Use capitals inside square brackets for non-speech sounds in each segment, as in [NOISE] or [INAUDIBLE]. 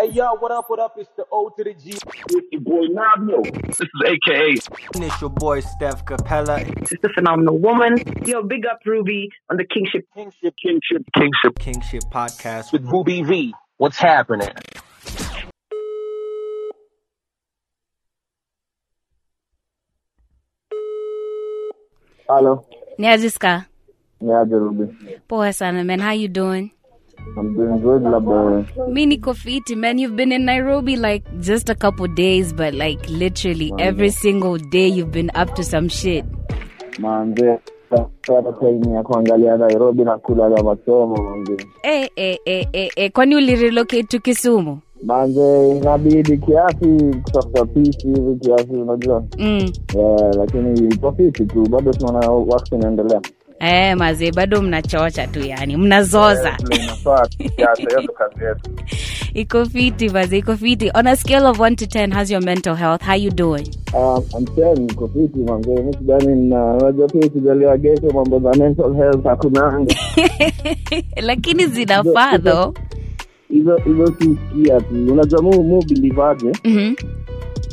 Hey yo, what up, what up? It's the O to the G. With your boy Nabio. This is AKA. And It's your boy Steph Kapela. It's the phenomenal woman. Yo, big up Ruby on the Kingship. Kingship, Kingship. Kingship. Kingship podcast with Ruby V. What's happening? Hello. Niajiska. Niaje Ruby. Poa sana man, how you doing? I'm doing good, labda. Mi niko fiti man, you've been in Nairobi like just a couple days but like literally every single day you've been up to some shit. Manze, sasa time ya kuangalia Nairobi na kulala masomo manze. Eh eh eh eh, eh. kwani ulirelocate to Kisumu? Manze, inabidi kiasi kutafuta pisi hivi kiasi, unajua Mm. yeah, lakini iko fiti tu, bado tunaona work inaendelea. Eh, mazee bado mnachocha tu yani, mnazoza. [LAUGHS] Yetu. iko fiti mazee, iko fiti. On a scale of 1 to 10, how's your mental health? How you doing? Um, I'm niko fiti manze, mi sidhani na unajua pia ukijaliwa geto mambo za mental health hakuna. [LAUGHS] Lakini zinafaa though. hizo hizo tusikia tu, unajua mu mu bilivaje? Mhm.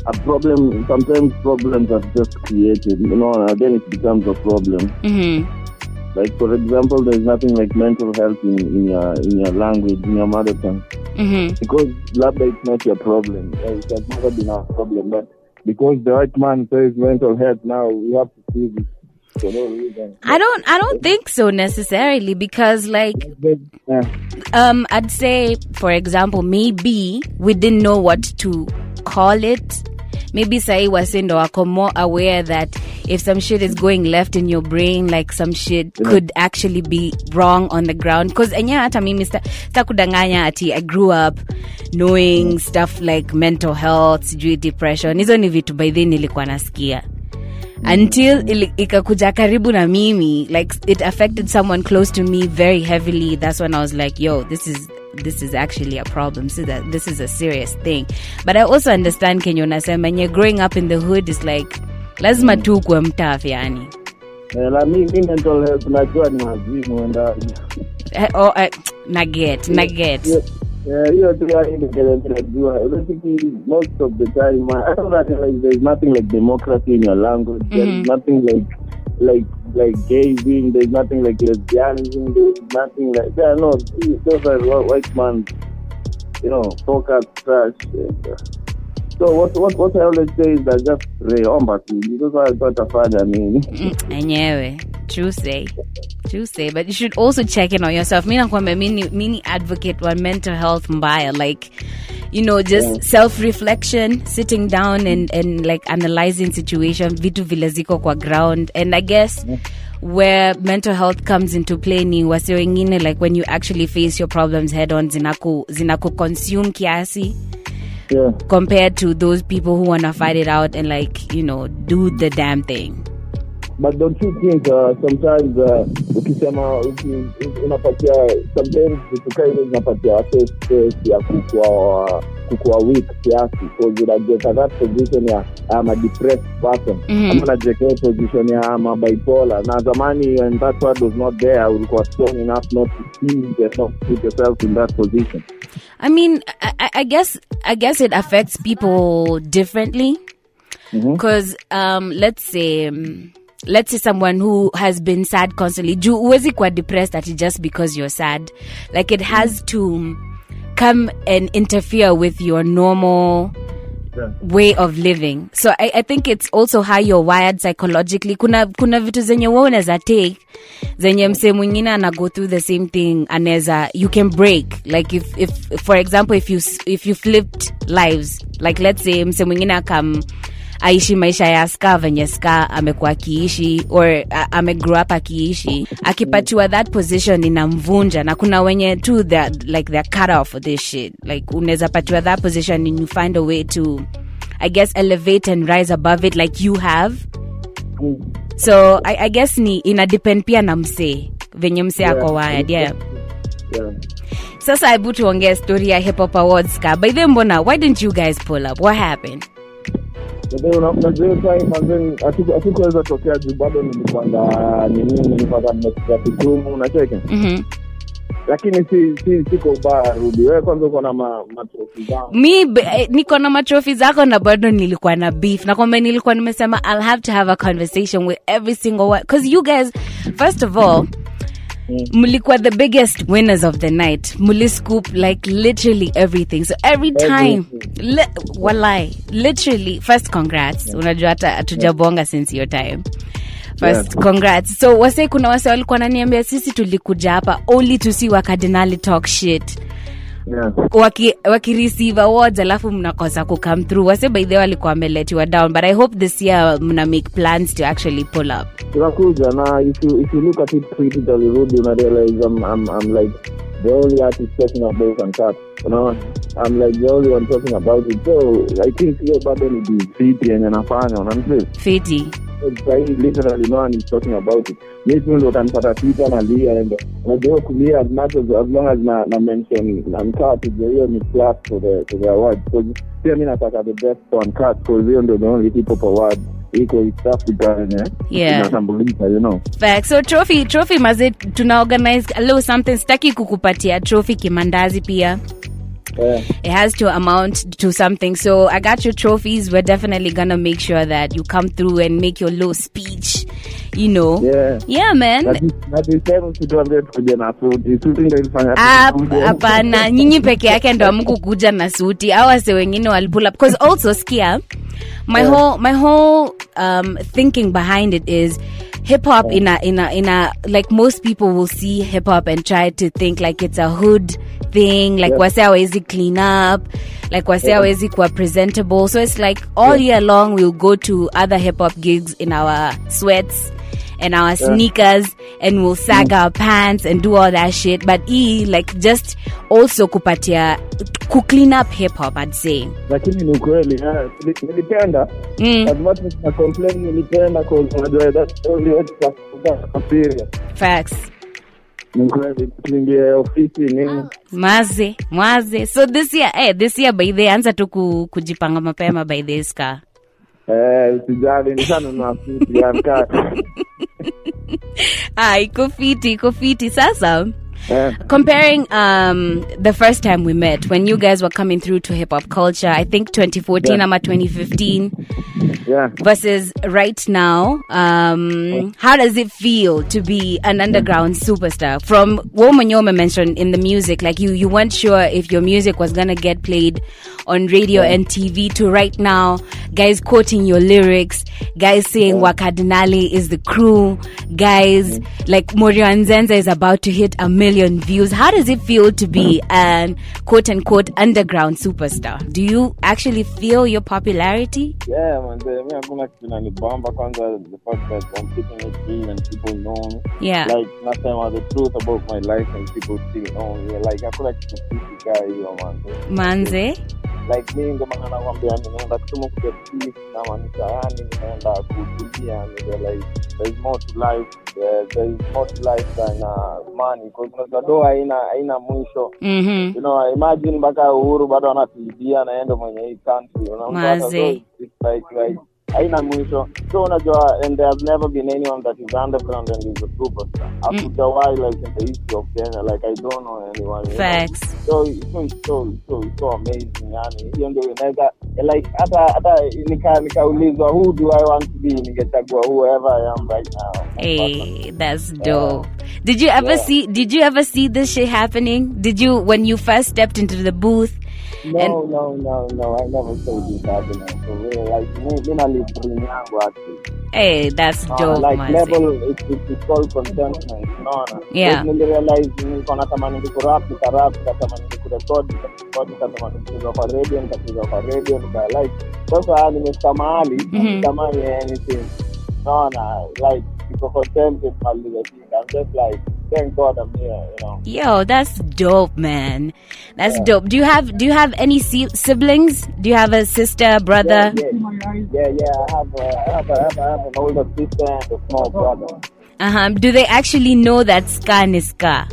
a problem sometimes problems are just created you know and then it becomes a problem Mhm. Like for example there's nothing like mental health in, in your in your language in your mother tongue Mhm. because labda it's not your problem it has never been our problem but because the white man says mental health now we have to see this for no reason I don't I don't think so necessarily because like yeah. um I'd say for example maybe we didn't know what to call it. Maybe sai wasindo wako more aware that if some shit is going left in your brain, like some shit could actually be wrong on the ground. Cause enya hata mimi sta sta ati I grew up knowing mm. stuff like mental health, sijui depression. Hizo ni vitu by then nilikuwa nasikia. Mm. Until ili- ikakuja karibu na mimi like it affected someone close to me very heavily. That's when i was like yo this is this is actually a problem this that this is a serious thing. But i also understand kenye unasema nye growing up in the hood is like lazima tu kuwe mtaf yani. Eh, la mi mi mental health najua ni wazimu enda Eh, oh, eh, naget naget hiyo eh, hiyo tu yani ndio kile najua. Most of the time I that like there's nothing like democracy in your language. There's nothing like like like gay gazing there's nothing like lesbianism there's nothing like yeah no are whi- white man you know focus trash and, uh, so what what what I always say is that just reomba tu because I got afanya nini enyewe true say. True say. But you should also check in on yourself. Mi nakwambia mini, mini advocate wa mental health mbaya. Like you know just self reflection sitting down and, and like analyzing situation vitu vile ziko kwa ground. And i guess where mental health comes into play ni wasi wengine like when you actually face your problems head on zinaku, zinaku consume kiasi yeah. compared to those people who want to fight it out and like you know do the damn thing. But don't you think uh, sometimes uh, ukisema uki, unapatia sometimes vitu hizo zinapatia wase space ya kukua kukua weak kiasi. Because unajiweka that position ya I'm a depressed person. Mhm. ama unajiweka hiyo position ya I'm a bipolar. Na zamani when that word was not there ulikuwa strong enough not to see and not to put yourself in that position I mean, I, I- guess I guess it affects people differently. Because um, let's say um, let's say someone who has been sad constantly, juu huwezi kuwa depressed at just because you're sad. Like it has to come and interfere with your normal way of living. So I, i think it's also how you're wired psychologically. Kuna kuna vitu zenye wewe unaweza take zenye msee mwingine ana go through the same thing anaweza you can break. Like if, if for example if you if you flipped lives like let's say msee mwingine akam aishi maisha ya ska venye ska amekuwa akiishi or amegrow up akiishi akipatiwa that position inamvunja na kuna wenye tu that like they're cut off for this shit. Like unaweza patiwa that position and you find a way to i guess elevate and rise above it like you have. So i, I guess ni ina depend pia na msee venye msee ako wired yeah. Yeah. sasa hebu tuongee story ya hip hop awards ka. By the mbona why didn't you guys pull up? What happened hatukuweza tokea juu bado nilikwanga nini nilipata nimefika kitumu unacheke mm-hmm. lakini si si siko ubaya rudi wewe kwanza uko na ma, matrofi zangu mi eh, niko na matrofi zako na bado nilikuwa na beef. Na kwamba nilikuwa nimesema i'll have to have a conversation with every single one. Because you guys first of all mlikuwa the biggest winners of the night. Muliscoop like literally everything. So every time li, walai literally first congrats. Unajua hata hatujabonga since your time. First congrats. So wase kuna wase walikuwa naniambia sisi tulikuja hapa only to see wakardinali talk shit yeah. waki, waki receive awards alafu mnakosa ku come through. Wase by the way walikuwa wameletiwa down but i hope this year mna make plans to actually pull up. Tunakuja na if you, if you look at it pretty alirudi una realize I'm, I'm, I'm like the only artist talking about Uncut unaona I'm like the only one talking about it. So I think hiyo bado ni defeat yenye nafanya unanifeel fiti. Literally no one is talking about it mi tu ndo utanipata twitter na lia and unajua kulia as much as, as long as na, na mention Unkut hiyo ni plus to the to the award because pia mi nataka the best for Unkut because hiyo ndio the only hip hop award iko East Africa yenye Yeah. inatambulika you know Fact. so trophy trophy maze tuna organize a little something. Sitaki kukupatia trophy kimandazi pia. Eh, it has to amount to something. So i got your trophies. We're definitely gonna make sure that you come through and make your little speech you know. Yeah. yeah man. Hapana. Nyinyi peke yake ndo amkukuja na suti. Au wase wengine walipull up. Because also skia my whole my whole um, thinking behind it is hip hop in a in a in a like most people will see hip hop and try to think like it's a hood thing. Like Yeah. wase hawezi clean up. Like wase hawezi kuwa presentable. So it's like all year long we'll go to other hip hop gigs in our sweats and our sneakers and we'll sag our pants and do all that shit. But e like just also kupatia ku clean up hip hop i'd say. Lakini ni ukweli nilipenda. Mm, as much as na complain nilipenda cause unajua that's only what to pass facts. Maze maze. So this year eh, this year by the anza tu kujipanga mapema by the ska eh usijali nishanunua suti yankaa ah iko fiti [LAUGHS] iko fiti sasa comparing um the first time we met when you guys were coming through to hip hop culture i think 2014 Yeah. ama 2015 yeah. versus right now um how does it feel to be an underground superstar? From woman Yoma mentioned in the music like you you weren't sure if your music was gonna get played on radio and tv to right now. Guys quoting your lyrics guys saying wakadinali is the crew guys like morio anzenza is about to hit a million views. How does it feel to be an quote unquote underground superstar? Do you actually feel your popularity? Yeah manze mi hakuna kitu inanibamba kwanza the fact that I'm keeping it real and people know me. Yeah. Like nasema the truth about my life and people still know me. Like hakuna kitu fiti kaa hiyo manze manze like mi ndo maana nakwambia nimeenda kusoma kuja peace na manisha nimeenda kutulia nirealize there is more to life there, there is more to life than uh, money. Haina haina mwisho. Mm-hmm. you know imagine mpaka uhuru bado anatuibia na mwenye hii country. Unaona, like like haina mwisho so unajua and there have never been anyone that is underground and is a superstar hmm. hakujawahi like in the history of Kenya like I don't know anyone you know. Facts. so so it's so so so amazing yani hiyo ndio inaweza like hata hata nika nikaulizwa who do I want to be ningechagua whoever I am right now Hey, that's dope. Did you ever Yeah. see did you ever see this shit happening? Did you when you first stepped into the booth? No, And- no, no, no. I never saw this happening. For real, like me, me na live dream yangu actually. Hey, that's Uh, dope, like man. level, it's, it's, it's called contentment. Unaona? Yeah. Like, nilirealize nilikuwa natamani kurap, nikarap, nikatamani kurekodi, nikarekodi, nikatamani kucheza kwa radio, nikacheza kwa radio, nika like sasa nimefika mahali sitamani anything. Unaona? Like niko contented nimefika. I'm just like thank God I'm here, you know. Yo, that's dope, man. That's Yeah. dope. Do you have do you have any si- siblings? Do you have a sister, brother? Yeah, yeah, yeah. I have, uh, I have, I have, I have an older sister and a small brother. Uh-huh. Do they actually know that Scar ni Scar?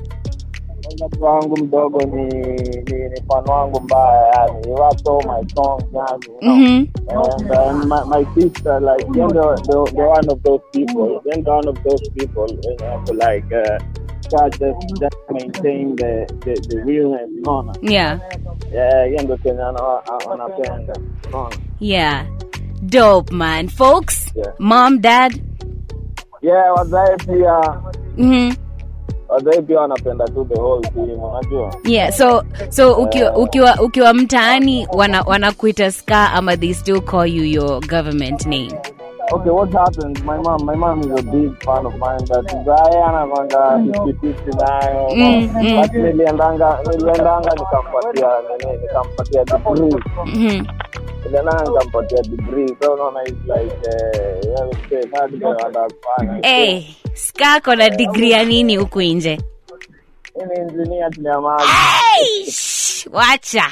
Mtoto wangu mdogo ni ni, ni fan wangu mbaya yani waso my songs yani you know? Mhm. and, uh, my, my sister like you're the, the, the one of those people you're the one of those people you know, like uh, Scar just, just maintain the, the, the realness, unaona? yeah Yeah, hiyo ndo kenye ana- a- anapenda, unaona? yeah dope man folks Yeah. mom dad Yeah, wazae pia mm-hmm. Wazae pia wanapenda tu the whole team, unajua? yeah so so ukiwa ukiwa ukiwa mtaani wana wanakuita ska ama they still call you your government name Okay, what happens? My mom, my mom is a big fan of mine, but Diana anakwanga 50-50 nayo. Mm, mm. But niliendanga, niliendanga nikampatia nini, nikampatia degree. Niliendanga nikampatia degree. So unaona it's like, eh, yeah, okay, kufanya. skako na digri ya nini huku nje ni engineer chini maji. hey, wacha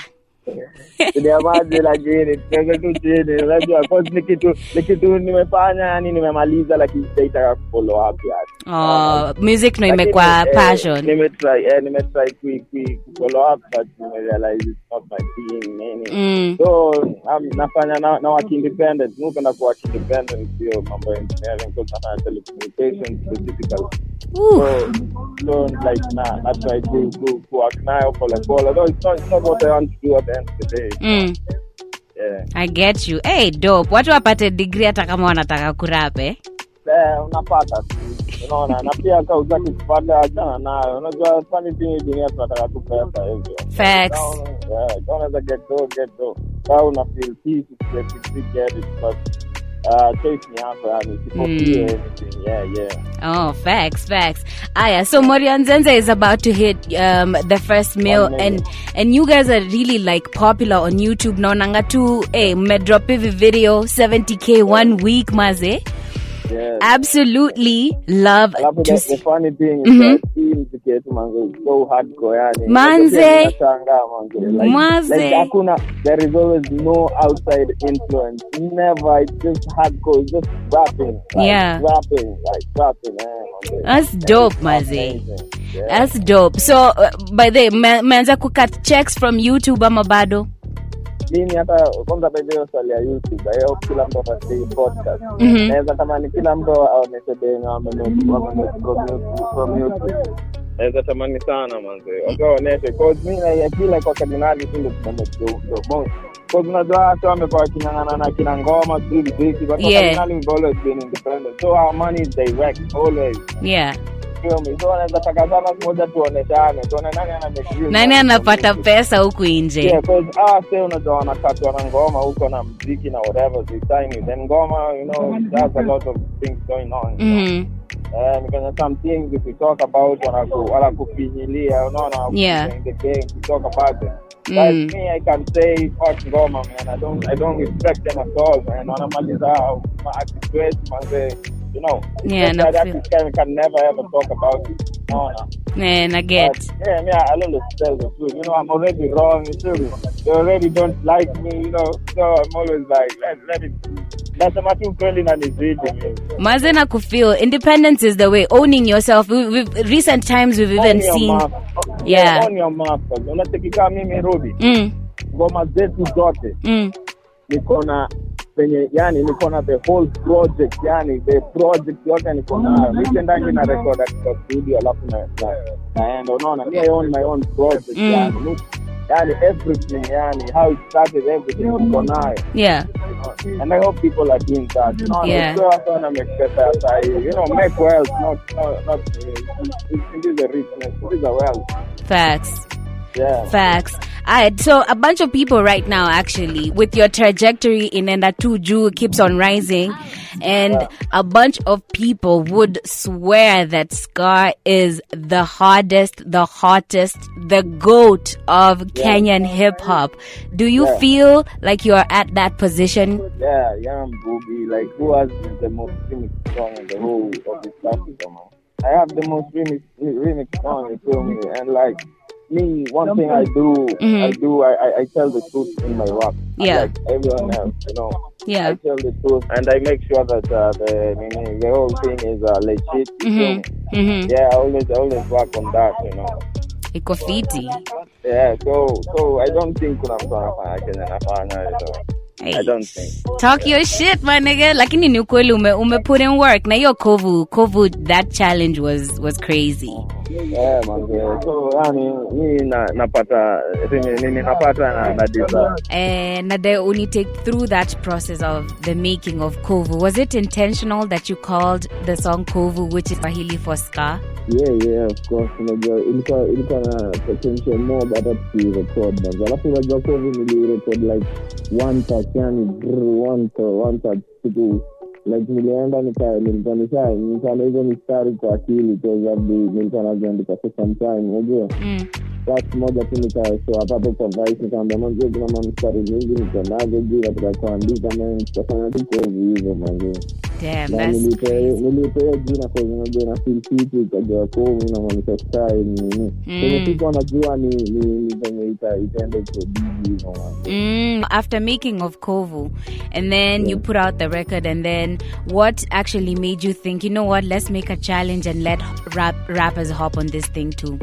Maji lakini tuweze tu chini. Unajua, cause ni kitu ni kitu nimefanya yani nimemaliza lakini sijaitaka kufollow up yani. oh, music no imekuwa eh, passion nimetry eh, nimetry ku ku follow up but nimerealize it's not my thing nini mm. so um, nafanya na, na work independent mi upenda ku work independent sio mambo ya engineering because nafanya telecommunications specifically Ooh. So so like nah, na try to to work for like ball. though it's not, it's not what I want to do at the end of the day. Mm. yeah. I get you. Hey, dope. Watu wapate digri hata kama wanataka kurape? Eh, unapata unaona na pia ka utaki kupata achana nayo. Unajua funny thing dunia tunataka tu pesa hivyo. Facts. Yeah, unaweza get do get do kama una feel peace get it get it but uh choice ni yako yani sipopie Mm. anything yeah yeah Oh, facts, facts. Aya, so Morio Anzenza is about to hit um, the first million. and and you guys are really like popular on YouTube. Naonanga tu, hey, mmedrop hivi video 70k one week, maze. Yeah Absolutely love Alafu to the, see. the funny thing is Mhm. that hii mziki yetu manze is so hardcore yani. Manze. Like, Manze. like hakuna there is always no outside influence. Never. It's just hardcore. It's just rapping. Like, Yeah. Rapping. Like rapping. Eh. That's dope, manze. Yeah. That's dope. So, uh, by the way, meanza kukat checks from YouTube ama bado? Mimi hata kwanza way swali ya youtube I hope kila mtu atasikia podcast Mhm. naweza tamani kila mtu aoneshe benye from YouTube- naweza tamani sana manze wakaoneshe cause mi na kila kwa kardinali tu ndo tunamebonga cause unajua watu wamekuwa wakinyang'ana na kina ngoma sijui viziki but Yeah. kardinali we've always been independent so our money is direct always Yeah. Feel me? so wanaweza takazana moja tuoneshane tuone nani ana Nani anapata pesa huku nje? Yeah, ah, say unajua wanakatwa na ngoma huko na mziki na whatever ngoma, you know, it a lot of things going on. you know. Mhm. Eh, ni some things if we talk about wanakufinyilia, unaona Yeah. in the game we talk about it. Mm. But me I can say fuck ngoma man. I don't I don't respect them at all man. Wanamaliza ma artist wetu manze, you know. Yeah, that feel- can, can never ever talk about it. Unaona. Eh, na get. But, yeah, me, I always tell the truth. You know, I'm already wrong. They already don't like me. You know, so I'm always like, let, let it. Nasema tu kweli na nizidi mimi. Maze na kufeel independence is the way. Owning yourself. We, we've, recent times we've even seen. map. Yeah. Own your map. Unatekikaa mimi Ruby, Mm, ngoma zetu zote mm. niko na penye yani niko na the whole project yani the project yote niko nayo nikendangi na record katika studio alafu na, na, naenda unaona mi I own my own project Mm. yani Mi- yani everything yani how it started everything niko nayo Yeah. and I hope people are doing that. You know, Yeah. so want to make better as I, you know, make wealth, not, not, not, uh, it is a richness, it is a wealth. Facts. Yeah. Facts. Alright, so a bunch of people right now, actually, with your trajectory in Enda 2 Ju keeps on rising, and a bunch of people would swear that Scar is the hardest, the hottest, the goat of Kenyan hip hop. Do you Yeah. feel like you're at that position? Yeah, Young Boogie, like who has the most remix song in the whole of East Africa, man. I have the most remix remix song, you feel me? And like me, one thing I do, Mhm. I do, I, I, tell the truth in my rap. Yeah. Like everyone else, you know. Yeah. I tell the truth and I make sure that uh, the the whole thing is uh, legit. You feel me? Mm-hmm. Mm-hmm. Yeah, I always I always work on that, you know. Iko fiti. Yeah, so so I don't think kuna mtu anafanya kenye nafanya so Hey. I don't think. talk your shit my nigga lakini ni ukweli ume, ume put in work na hiyo kovu kovu that challenge was was crazy Yeah, manze. So yani mi na, napata nini napata na, na deserve. Eh, na the uni take through that process of the making of kovu was it intentional that you called the song kovu which is swahili for scar Yeah, yeah, of course. Unajua ilikuwa ilikuwa na potential more hata tukirecord manze. Alafu unajua kovi nilirecord like one siku like nilienda nilikuwa nisha nikaona hizo mistari kwa akili kwa sababu nilikuwa naziandika for some time unajua? Mm. basi moja tu nikasoa up hapo kwa vice nikaambia manzio kuna mamstari mingi niko nazo juu katika kuandika man tutafanya tu kozi hizo manze damn that's crazy nilipea jina kwa unajua na feel fiti ikajua kumi na maanisha kwenye Mm. siku anajua ni ni ni venye itaenda iko bizi hivyo after making of Kovu, and then you put out the record, and then what actually made you think, you know what, let's make a challenge and let rap rappers hop on this thing too?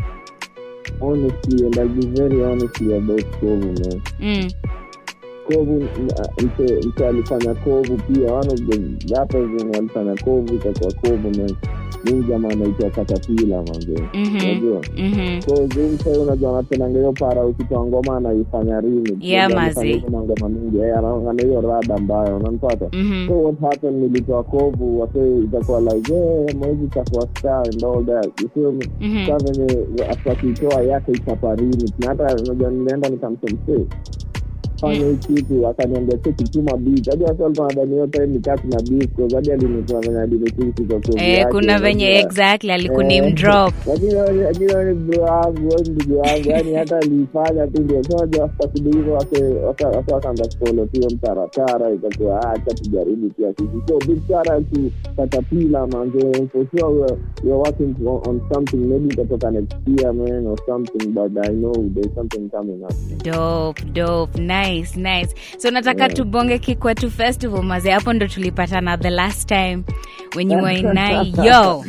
honestly and I'll be very honest about kovu man Mm. Kovu mse mse alifanya kovu pia. One of the rappers wenye alifanya kovu ikakuwa kovu man jamaa anaitwa katapila manze. Mhm. unajua? So zimse unajua anapendanga hiyo para ukitoa ngoma anaifanya rini. Ngoma mingi. Eh, anaongana hiyo rada ambayo unanipata? Mhm. so what happened nilitoa kovu wase itakuwa like hey, mwezi itakuwa star and all that. You Mhm. venye akiitoa yake itaparini na hata unajua nilienda nikamsomse fanya hii kitu akaniambia cheki kituma beat hadi watu walikuwa nadhani hiyo time ni kati na beat kwa hadi alinitoa venye alinitiki kwa kovu Eh, kuna venye exactly alikuname Eh, drop. [LAUGHS] lakini lakini ni bro wangu wewe ndugu wangu yani hata alifanya tu ndio. Soja pasibu hivyo wake waka wakaanza tu hiyo mtaratara ikakuwa ah, acha tujaribu pia sisi so big shout out to Caterpillar for sure we're, we're working on, on something maybe itatoka next year man or something but I know there's something coming up. Dope dope nice nice so nataka tubonge kikwetu festival maze hapo ndo tulipatana the last time when you were in nai. [LAUGHS] Yo.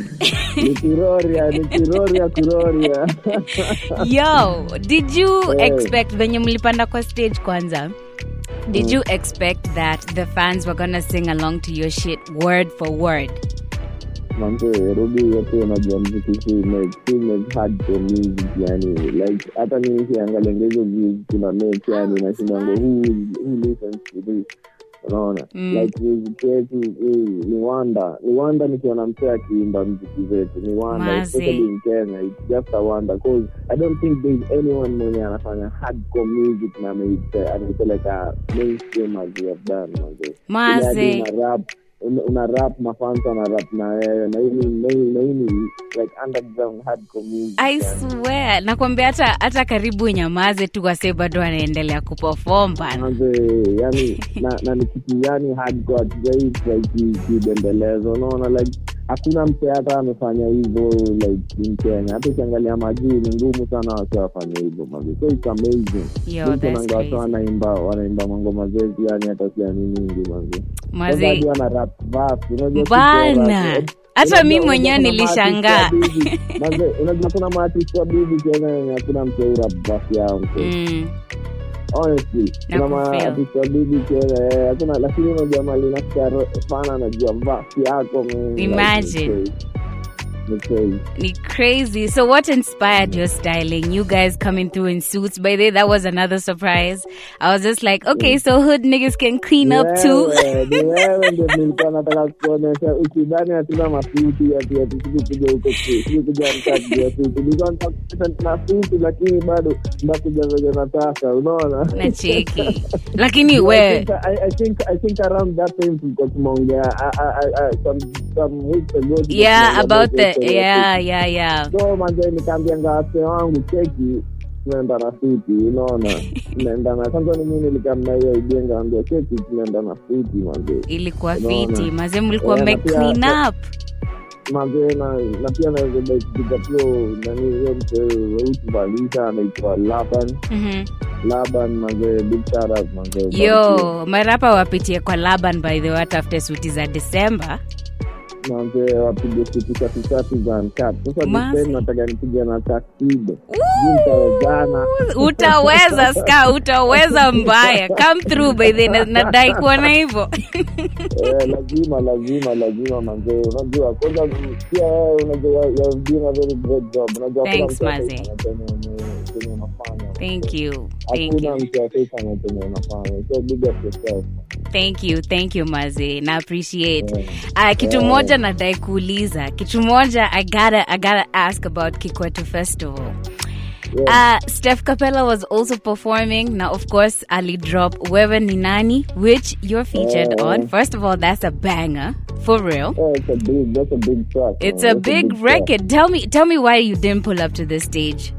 Ni kiroria kuroria [LAUGHS] yo did you hey. expect venye mlipanda kwa stage kwanza did you expect that the fans were gonna sing along to your shit word for word manze mziki music yani like hata mimi kiangalia hizo views tuna make yani nashindanga who who listens to this unaona Mm. like music yetu ni- ni wanda ni wanda nikiona msee akiimba mziki zetu ni wanda especially in kenya it's just a wonder cause i don't think there's anyone mwenye anafanya hardcore music na ameipeleka mainstream as we have done manze Mazi. Ile hadi una rap una- rap mafans ana rap na wewe na hii ni- na hii- like underground hardcore music i swear nakwambia hata hata karibu nyamaze tu wase bado anaendelea kuperform bana yani na, na ni kitu yani hardcore hatujai like kibembelezo unaona like hakuna mse hata amefanya hivyo like in hata ukiangalia majuu ni ngumu sana wase wafanye hivyo so it's amazing. Nanga wase wanaimba wanaimba mangoma zezi yani hata siani nyingi mazewanarapbana hata mi mwenyewe nilishangaa. unajua kuna maartist wa bibi kenya hakuna mseurap basi yao honestly nama habitually kere la lakini di Amalina nasikia fana najua vaa siako imagine ni crazy. Ni crazy. Ni crazy. So, what inspired your styling? You guys coming through in suits. By the way, that was another surprise. I was just like, okay, so hood niggas can clean up too. Wewe, ni wewe ndio nilikuwa nataka kuonyesha usidhani hatuna masuti ati ati sikukuja huko tu- sikukuja mtaji ya suti nilikuwa nitakuonyesha na suti lakini bado ndakuja venye nataka unaona Nacheki. Lakini I we, think, I, I think I think around that time tulikuwa tumeongea I- I- I- I- some some weeks ago yeah, about the, yeah, yeah, yeah. so manze nikaambianga wase wangu cheki tunaenda na suti unaona [LAUGHS] tunaenda na kwanza ni mimi nilikamna hiyo idea ngaambia cheki tunaenda na suti manze Ilikuwa fiti. manze mlikuwa Eh, clean up. manze na na pia naweza kupiga pio nani hiyo mse weusi balisha anaitwa laban Mhm. laban manze big shout out manze Yo, marapa wapitie kwa Laban by the way, atafute suti za December. Manze wapige kitu safi safi za uncut sasa Masi. nataka nipige na taksido sijui nitawezana. Utaweza ska utaweza mbaya. Come through by the nadai kuona hivyo. [LAUGHS] Eh, lazima lazima lazima manze. Unajua kwanza pia unajua you- you have doing a very great job. Unajua Thanks, Mazi. Ataifanya chenye ume- chenye unafanya thank you thank you mtu ataifanya chenye unafanya so big up yourself thank you thank you mazi na appreciate Yeah. uh, kitu moja nadai kuuliza kitu moja i gotta, I gotta ask about kikwetu festival Uh, Steph Kapela was also performing. Now, of course, Ali drop Wewe Ni Nani, which you're featured Yeah. on. First of all, that's a banger, for real. Yeah, it's a big that's a big track It's man. a That's big track. record. Tell me, tell me why you didn't pull up to this stage.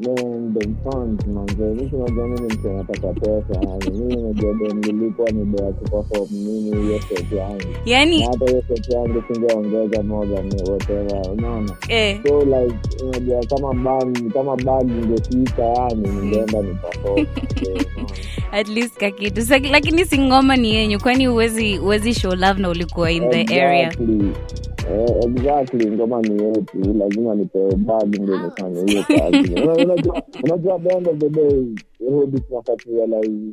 Man, the fans mimi mtu anataka pesa mimi unajua do ni do kuperform mimi hiyo set yangu. Yani, hata hiyo set yangu singeongeza moja ni whatever unaona? Eh, so like unajua kama band kama band ingefika yani ningeenda ni perform Eh, at least kakitu. Lakini si ngoma ni yenyu, kwani uwezi huwezi show love na ulikuwa in the area. Exactly. Eh, exactly ngoma ni yetu lazima nipewe bag ndo nifanye hiyo kazi [LAUGHS] Una- unajua the end of the day rudi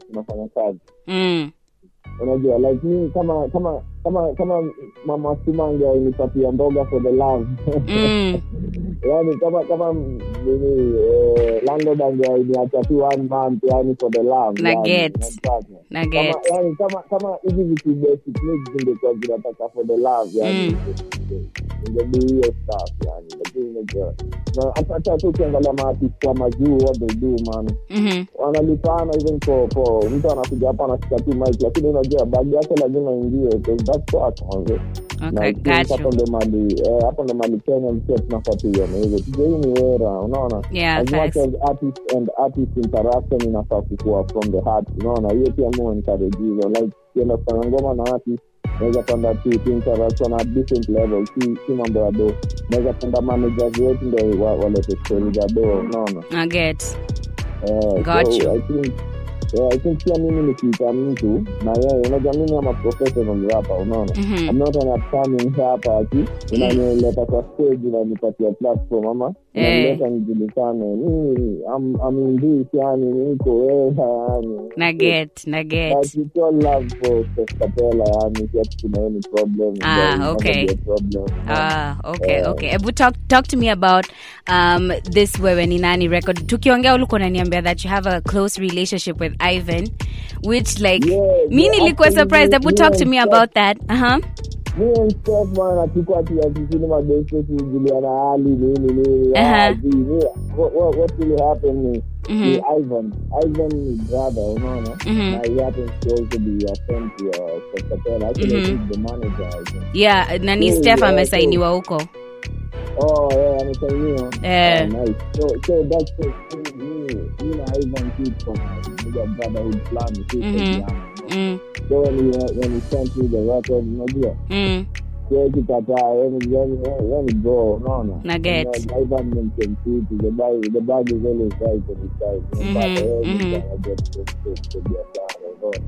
tunafanya kazi Mm. unajua like mi kama kama kama kama mama simange alinipatia mboga for the love Mm. [LAUGHS] yani kama kama nini eh, landlord angeaniacha tu one month yani for the love Na yani, get. Na kama get. yani kama kama hivi vitu basic needs zingekuwa zinataka for the love yani Mm. ingedu hiyo stuff yani lakini unajua na hata tu ukiangalia maartist wa majuu what they do man Mhm. wanalipana even for for mtu anakuja hapa anashika tu mic lakini unajua bagi yake lazima ingie Eh, hapo ndo mali kenya msia tunafatiana hizo tujahii ni wera unaona? Inafaa kukua from the heart unaona? Hiyo pia mu encourage like kienda kufanya ngoma na artist naweza kwenda tuinteraction different level si si mambo ya do. Naweza kwenda managers wetu ndo walete stori za do unaona? I get. Eh, yeah, I think pia mimi nikiita mtu na yeye unajua mimi ama professional hapa, unaona Mhm. I'm not an upcoming hapa, ati unanileta kwa stage unanipatia platform ama Eh. nijulikane mimi I'm, I'm in this yani niko wera yani Na get, na But get. with all love for Kapela yani si ati kuna any problem Ah, There will never okay. problem Ah, okay, Eh. okay. Ebu talk, talk to me about um, this Wewe Ni Nani record. Tukiongea ulikuwa unaniambia that you have a close relationship with Ivan, which like, Yeah, mi yeah, nilikuwa surprised. Ebu me talk to me about that. Uh-huh. me ati kujuliana hali nini nini what, will happen Mhm. Ivan Ivan ni brother unaona? Na he happens to also be a friend to uh, Steph Capella actually Mhm. he's the manager I think. Yeah, nani Yeah, Steph yeah, amesainiwa huko. oh yeah amesainiwa. Yeah. oh, nice. So so that's it me me na Ivan keep from uh, brotherhood plan Mhm. Mm, so when he when he sent me the record unajua mm. siwezi kataa yani yani yani bro unaona Na get. The bag the bag is always right on his side Mhm, mhm.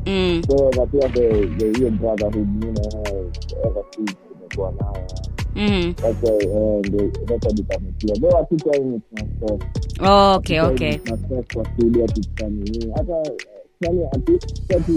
Mm. so na pia the the brotherhood na yeye ever since tumekuwa nayo Mm. that's why eh, ndio record ikametia though hatuko hivi Oh, okay, okay. tunastop kwa studio tukifanya hata yani ati ati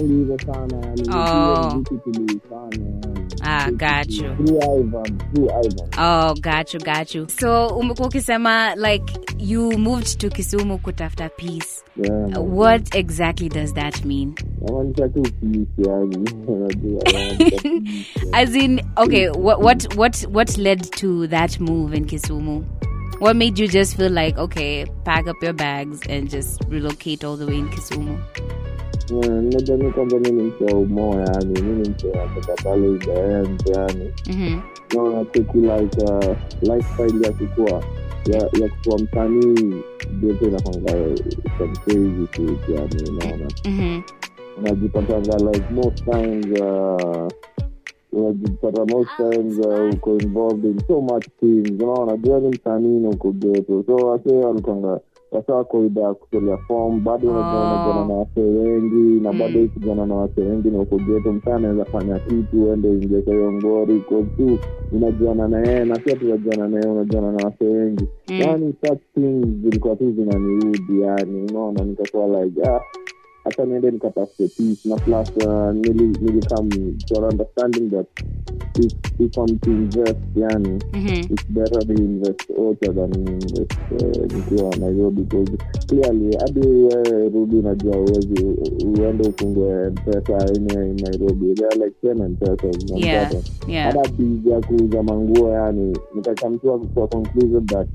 hivyo sana yani Oh. tulifanya Ah, got you. through Ivan through Ivan Oh, got you, got you. So umekuwa ukisema like you moved to Kisumu kutafuta peace. yeah What exactly does that mean? Namaanisha tu peace yani unajua namaanisha peace. As in, okay, what what what what led to that move in Kisumu? What made you just feel like okay, pack up your bags and just relocate all the way in Kisumu? Yeah, unajua mi kwanza mi ni mtu wa umoa yani mi ni mtu natoka pale idaend yani naona cheki like uh, lifestyle ya kukua ya ya kuwa msanii jote inakwanga some crazy shit yani unaona Mm-hmm. Unajipatanga like most times uh, unajipata most times uh, uko involved in so much things unaona jua msanini uko geto so wase walipanga wasa wako ya kutolea fom bado unajua Oh. na wase wengi na Mm. bado ukijana na wase wengi na uko geto msaa anaweza fanya kitu uende uingie kwa hiyo ngori ko tu unajuana na yeye na pia tunajuana na yeye unajuana na wase wengi Mm. yani such things zilikuwa tu zinaniudhi yani unaona nikakuwa like ah hata niende nikatafute peace na plus uh, nilikam to an understanding that if, if I'm to invest yani Mhm. it's better to invest Ocha than invest uh, Nairobi because clearly hadi wewe rudi unajua uwezi uende ufungue mpesa ine Nairobi there are like ten mpesa Yeah. Yeah. hata bizi ya kuuza manguo yani nikakamtua kwa conclusion that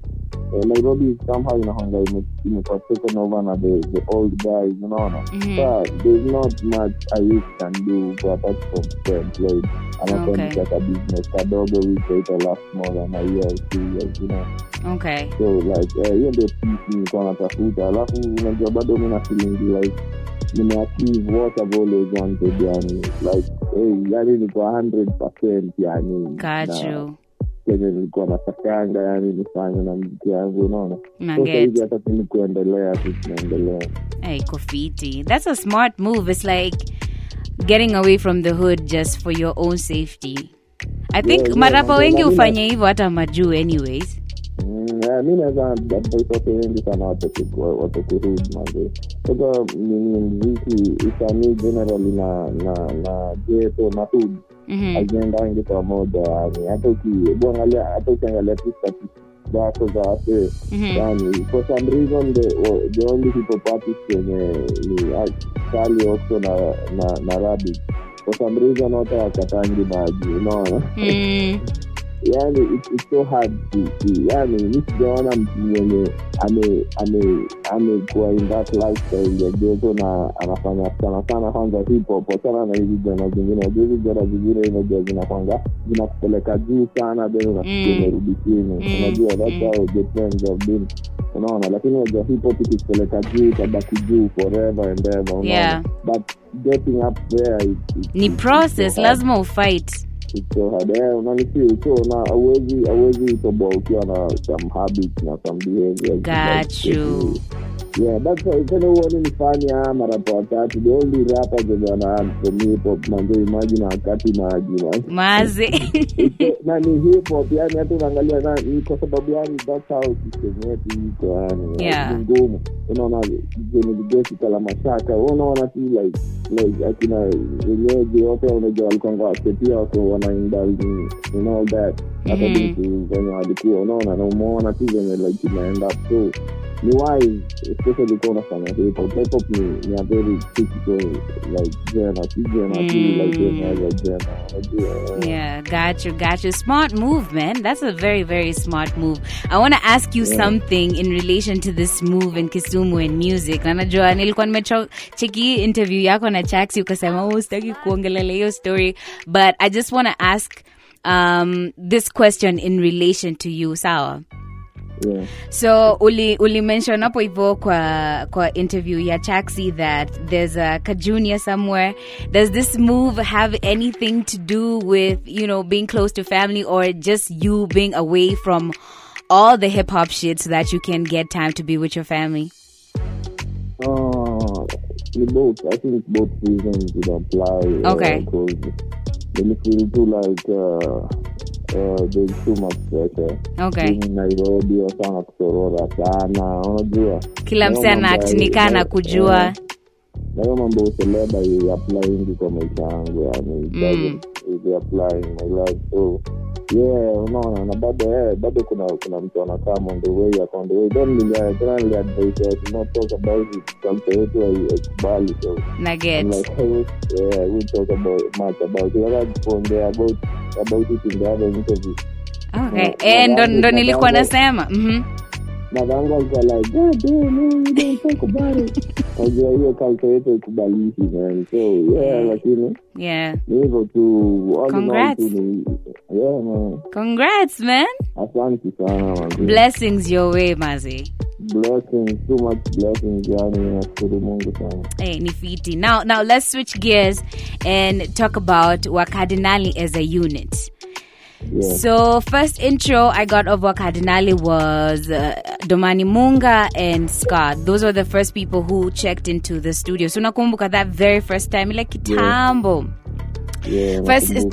eh, Nairobi somehow inahonga ime- imekuwa taken over na the, the old guys unaona Mhm. but there's not much a youth can do apart from stay employed Okay. anakuanzisha ka business kadogo which ita last more than a year or two years you know Okay. so like hiyo ndio peace nilikuwa natafuta alafu unajua bado mi feeling like nimeachieve what I've always wanted yani like hey, yani niko 100% yani Got you. Nilikuwa natakanga yani nifanye na mziki yangu unaona Na so sahizi get. hata kuendelea tu tunaendelea Hey, Kofiti. That's a smart move. It's like getting away from the hood just for your own safety. I think Yeah, yeah, marapa na- wengi hufanya hivyo hata majuu anyways. Mm, mi naweza watu wengi sana hood manze sasa mziki usanii generally na na na geto na hood Mhm. haziendangi pamoja yani hata uki- hata ukiangalia tu zako za wasee Mhm. yani for some reason the, the only people parties wenye ni sali Kali Oxo na na, na rabi for some reason wote wakatangi maji unaona Mm. [LAUGHS] yani it, it's so hard yani mi sijaona mtu mwenye ame ame amekuwa in that lifestyle ya geto na anafanya sana sana kwanza hip hop wachana na hizi jana zingine hizi jana zingine inajua zinakwanga zinakupeleka juu sana then unasikia Mm. chini Mm. unajua that's Mm. how the trends have been unaona lakini unajua hip hop ikikupeleka juu itabaki juu forever and ever unaona Yeah. but getting up there it, it, Ni process, lazima ufight. It's so na awezi awezi toboa ukiwa na some habits na some behavior. Yeah that's why tena huoni nifanya marapa watatu the only rappers wenye wana from hip hop manzo imagine wakati maji man Mazi. Na ni hip hop yani hata unaangalia na kwa sababu yani that's how system yetu iko yani Yeah. ngumu. Unaona zenye vijeshi kala mashaka unaona tu like like akina wenyeji wote unajua walikuanga wasetia wako wana indulge in, in all that hata vitu zenye walikuwa unaona na umeona tu zenye like inaenda so wise especially kwa unafanya hip hop hip hop ni, ni a very critical like genre si genre tu like Mm. any other genre unajua Yeah, got you, got you. Smart move, man. That's a very, very smart move. I want to ask you something in relation to this move in Kisumu and music. Na najua nilikuwa nimecheki interview yako na Chaxi ukasema oh, sitaki kuongelea hiyo story, but I just want to ask um, this question in relation to you, sawa? Yeah so uli, uli mention hapo hivyo kwa kwa interview ya taxi that there's a kajunia somewhere does this move have anything to do with you know being close to family or just you being away from all the hip hop shit so that you can get time to be with your family Uh, both. I think both reasons would apply. Okay. Because you feel too like uh, uh, nairobi sana kusorora sana. Unajua? Kila mse anatinikana yaani, eh, kujua. Eh. nahiyo mambo useleba iapplyingi kwa maisha yangu yani mm. ilapplying my life so yeah unaona na bado yeah, bado kuna kuna mtu anakaa on the ako on then tena niliadvise to not talk about it. Culture yetu haikubali so. Na get. like yeah, we talk about much about it. Hata kuongea about about it in the other interview. Okay. Eh, ndo, ndo nilikuwa nasema. Mhm madhangu alikuwa like God damn, man, you don't talk about it. Najua hiyo culture yetu haikubalishi man. So yeah lakini yeah. ni hivyo tu. All Congrats. tu yeah man. Congrats man. Asante sana manzi. blessings your way mazi. Blessings too much blessings yani nashukuru mungu sana. Hey, ni fiti. Now, now let's switch gears and talk about Wakadinali as a unit. Yeah. So first intro I got over Wakadinali was uh, Domani Munga and Scott. Those were the first people who checked into the studio. So nakumbuka that very first time like kitambo. Yeah, First is-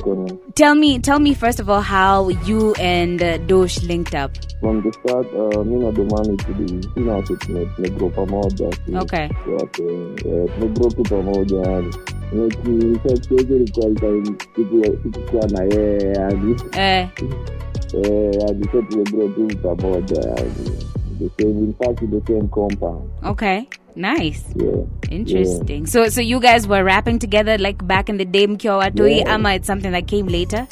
Tell me tell me first of all how you and uh, Dosh linked up. from the start uh, mi na domani tuli sina watu tume- tumegrow pamoja Okay. wote tumegrow tu pamoja nikisechezo ilikuwa sikukuwa na yeye yani Eh, Eh, yani tumegrow tu pamoja yani the same in fact the same compound okay. Nice. yeah Interesting. So so you guys were rapping together like back in the day mkiwa watoi Yeah. ama it's something that came later?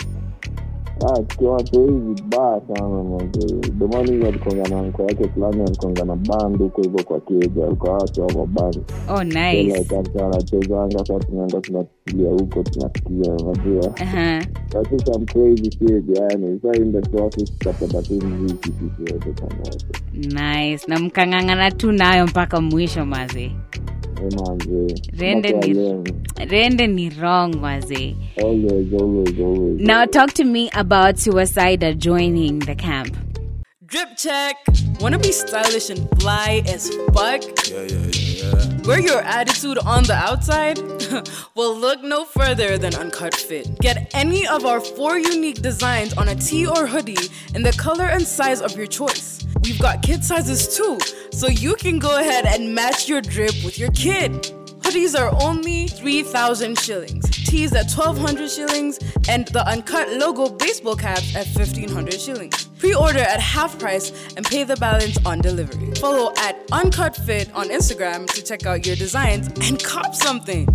watu hivi baya sana domani alikonga na yake fulani alikonga bandu huko hivyo kwa keja alikuwa ama bandu oh, anachezanga saa tunaenda tunatulia huko tunasikia unajua. Katika mcrazy keja yani saindasiwatu tutapenda tu mziki sisi pamoja. Nice. Na mkang'ang'ana tu nayo mpaka mwisho mazee eh, rende ni, rende ni now talk to me about Sewersydaa joining the camp. Drip check. Wanna be stylish and fly as fuck? Yeah, yeah, yeah, yeah. Wear your attitude on the outside? [LAUGHS] well, look no further than Unkut Fit. Get any of our four unique designs on a tee or hoodie in the color and size of your choice. We've got kid sizes too, so you can go ahead and match your drip with your kid. Hoodies are only 3,000 shillings, tees at 1,200 shillings, and the unkut logo baseball caps at 1,500 shillings. Pre order at half price and pay the balance on delivery. Follow at Unkut Fit on Instagram to check out your designs and cop something.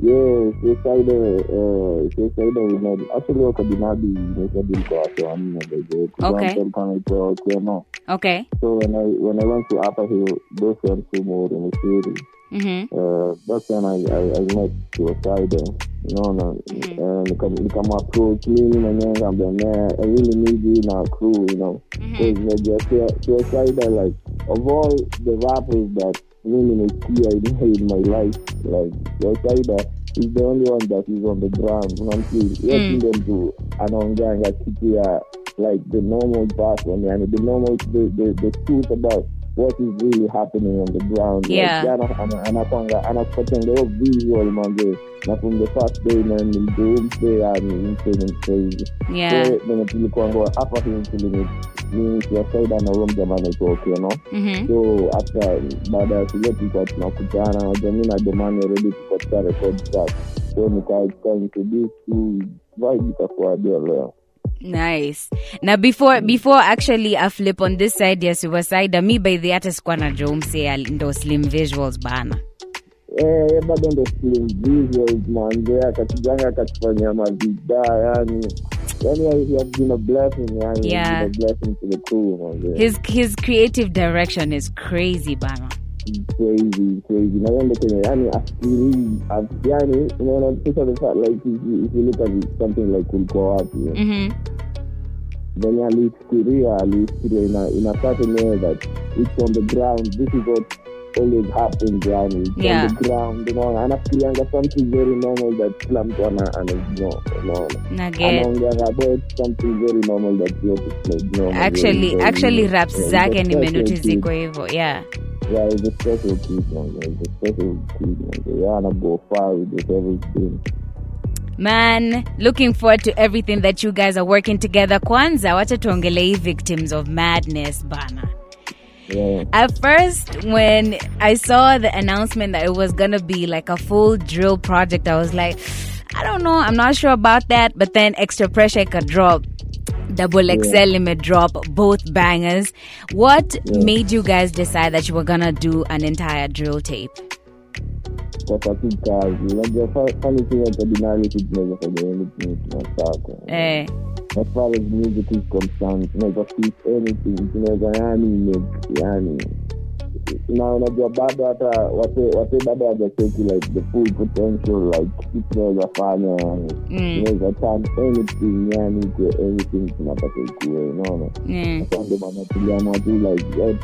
Yeah, suicide, uh, suicide we met. Actually, wako binabi imesadi kwa watu wanne by the way. Kuna Okay. mtu alikuwa anaitwa Kemo. Okay. So when I when I went to Upper Hill, those went to more in the city. Mm-hmm. Uh, that's when I I, I met suicide. You know, na uh, nikam nikam approach mimi mwenyewe ngambia man, I really need you in our crew. You know, because like suicide like of all the rappers that mimi nimesikia in, in my life, like suicide is the only one that is on the ground. Unamsi yeye ndio mtu anaongeanga kitu ya like the normal person, yani the normal the, the, the truth about what is really happening on the ground. Yeah. Like, ana- ana- anakwanga anakupatia the whole visual manze na from the first day man mdoomse yani mse ni crazy. Yeah. So, venye tulikuangwa hapa hivi tulimi mimi kiasaida na huyo mjamaa anaitwa Okieno Mm-hmm. so after baada ya shule tulikuwa tunakutana najua mi na domani already tulikuwa tuka record stuff so nika nika introduce vibe ikakuwa ndio leo Nice. Now before before actually I flip on this side ya Sewersydaa, me by the hata sikuwa najua umse ndo slim visuals bana. Eh, bado ndo slim visuals manze akatujanga akatufanyia mavidaa yani yani he has been a blessing yani he has Yeah. been a blessing to the crew manze His his creative direction is crazy bana. Crazy crazy na yende kwenye yani afikiri af- yani unaona picture the fact like if you, look at something like ulikuwa wapi Mm-hmm. venye alifikiria alifikiria in a certain way that it's on the ground this is what always happens yani it's Yeah. on the ground unaona anafikirianga something very normal that kila mtu ana anaignore unaona anaongeanga about something very normal that ignore Actually actually raps zake nimenotice ziko hivyo. Yeah. Yeah it's a special kid man a special kid man yeah ana go far with everything Man, looking forward to everything that you guys are working together. Kwanza, wacha tuongelee victims of madness bana. yeah At first, when I saw the announcement that it was gonna be like a full drill project, I was like, I don't know, I'm not sure about that. But then extra pressure could drop. Double XL limit drop, both bangers. What made you guys decide that you were gonna do an entire drill tape? kwa tu kazi unajua fa- funny thing at ordinarity tunaweza fanya anything tunataka Eh, as far as music is concerned tunaweza fit anything tunaweza yani make yani na unajua bado hata wate bado wajacheki like the full potential like tunaweza fanya. Yani mm, tunaweza turn anything yani ikue anything tunataka ikue unaona? Mm, Sasa ndio maana tuliamua tu like eh,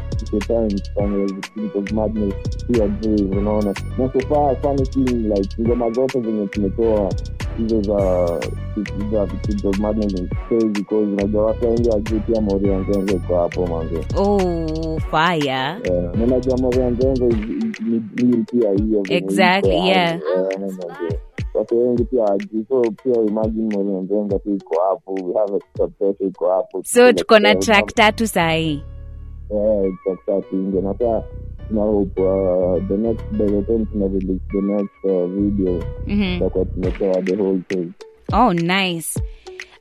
dream unaona? Na so far funny thing like ngoma zote zenye tumetoa hizo za za vitu za madness ni crazy because unajua watu wengi wajui pia Moria Nzenze iko hapo mwanzo. oh fire Yeah, unajua Moria Nzenze ni deal pia hiyo Exactly, yeah. eh, watu wengi pia wajui so pia imagine Moria Nzenze tu iko hapo we have extra pressure iko hapo so tuko na track tatu sahii Eh, exactly. Ndio na saa hope uh, the next by the time tuna release the next uh, video mm-hmm. tumetoa the whole thing. oh nice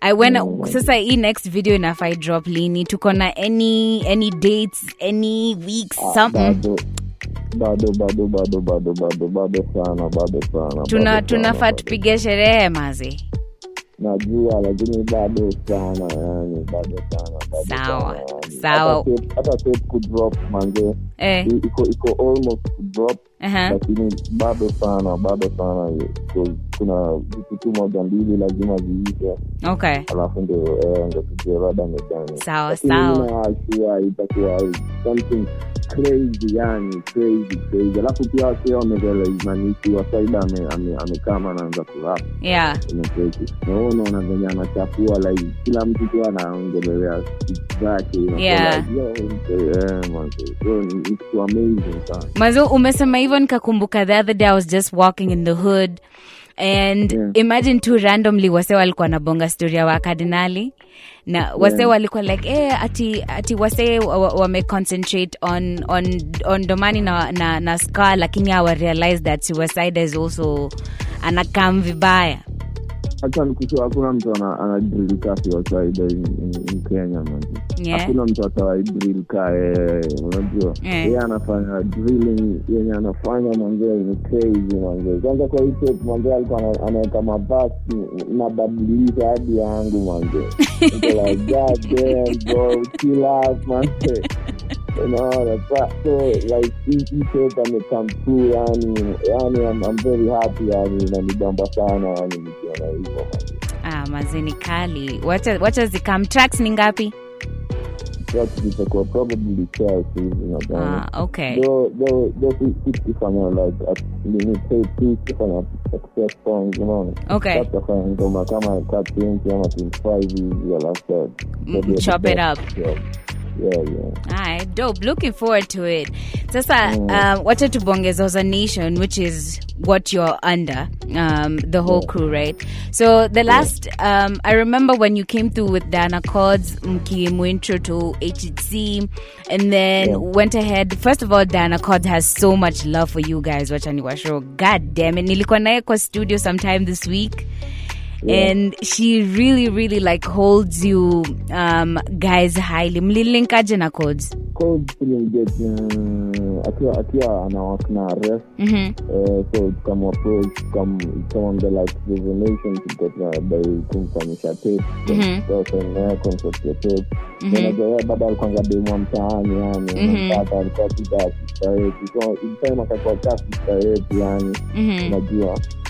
I went, sasa hii next video inafai drop lini tuko na any any dates any weeks Ah, something bado bado bado bado bado bado bado sana bado sana tuna tunafaa tupige sherehe mazi. Najua lakini bado sana yani bado sana Sawa, sawa. Hata tape- hata tape kudrop manze eh, iko iko almost kudrop. Lakini bado sana bado sana. Kuna vitu tu moja mbili lazima ziishe. Okay. Alafu ndio eh, tujue rada ni gani. Sawa, sawa. itakuwa something crazy yani crazy crazy. Alafu pia wakiwa wamerealize nanisi wasaida amekama anaanza kurap. Yeah. Umecheki na unaona venye anachafua like kila mtu tu anaongelelea zake Yeah. eh, ni- amazing sana. Umesema hivyo nikakumbuka the other day i was just walking in the hood and Yeah. imagine tu randomly wase walikuwa nabonga story ya wakardinali na wase Yeah. walikuwa like eh, ati ati wase wa- wa- on on on domani na, na, na scar lakini hawa realize that suicide is also anakam vibaya hata hakuna mtu ana- anadrill kasi wa kawaida in, in, in kenya man. Yeah. hakuna mtu atawaidrill ka yeye unajua. Yeah. yeye anafanya drilling yenye anafanya mwanzee ni crazy mwanzee kwanza kwa hii mwanzee alikuwa anaweka mabasi nabadilisha hadi yangu mwanzee like god damn bro chill out manzee unaona sa so like hii hii tape amecome through yani yani I'm, I'm very happy yani inanibamba sana yani nikiona hivyo ah, mazini kali. Wacha, wacha zikam tracks ni ngapi? Watu zitakuwa probably Chelsea hivi nadhani ah, okay. Though si- si like at- tu success songs unaona okay. Tutafanya ngoma kama ka 20 ama 25 hivi Mm, tutafanya chop it up. Yeah. Yeah, yeah. Alright, dope. Looking forward to it. Sasa, um, wacha tubongeza a nation, which is what you're under, um, the whole crew, right? So the last, um, I remember when you came through with Dyana Cods, Mkimu intro to HHC, and then Yeah. went ahead. First of all, Dyana Cods has so much love for you guys. Wacha niwashow. God damn it. Nilikuwa naye kwa studio sometime this week. Yeah. and she really really like holds you um guys highly mlilinkaje na Cods Cods tulimget uh, akiwa akiwa anawak na ref mm-hmm. uh, so tukamapproach tukamwambia like there's a nation tukata by kumfanyisha tape Mhm. tukaenea concept ya tape Mhm. unajua yeye bado alikwanga demwa mtaani yani Mhm. unampata alikuwa pita sista yetu so time akakuwa ka sista yetu yani Mm-hmm.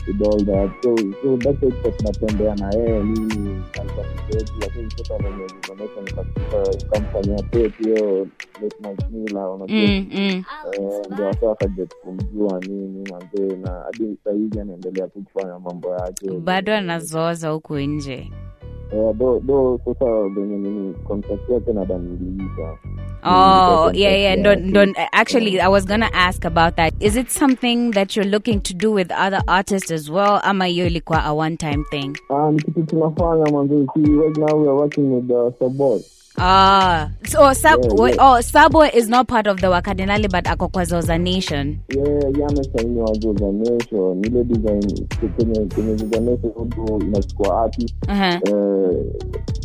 With all that so so that's why tunatembea na yeye nini sista lakini sasa venye information ikafika ikamfanyia tape hiyo unajua. Mm, mm. Eh, ndio wasa wakajet kumjua nini manzee na hadi sahizi anaendelea tu kufanya mambo yake. Bado anazoza huku nje Eh, do do sasa venye nini contract yake nadamiliisha ah. oh yeah yeah. don't, don't actually i was gonna ask about that. Is it something that you're looking to do with other artists as well? Ama hiyo ilikuwa a one time thing? Ah, ni kitu tunafanya manzee see right now we are working with uh, the Saboy ah so sub Yeah, yeah. oh sabo is not part of the Wakadinali but ako kwa Zozanation yeah yamesainiwa Zozanation ile design kwenye kwenye Zozanation hudu inachukua artist uh-huh. eh,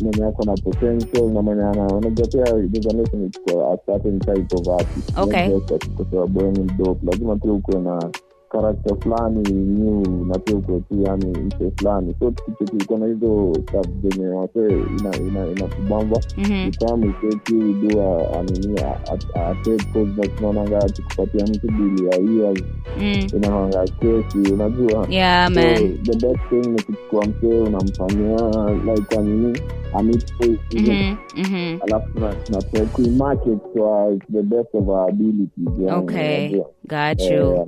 mwenye ako na potential na mwenye ana unajua pia Zozanation ichukua a certain type of artist Okay. Not just ati kwa sababu ni mdope lazima pia ukuwe na karakta fulani new na pia tu yani mse fulani. So tukicheki iko na hizo zenye wase ina ina inakubamba mm-hmm. utamu keki udua anini tunaonanga tukupatia mtu bili ya years. Mm. inaonga kesi unajua? Yeah So, man. the best thing ni kuchukua msee unamfanyia like anini alafu tuna- kuimarket kwa the best of our abilities okay. got Eh, you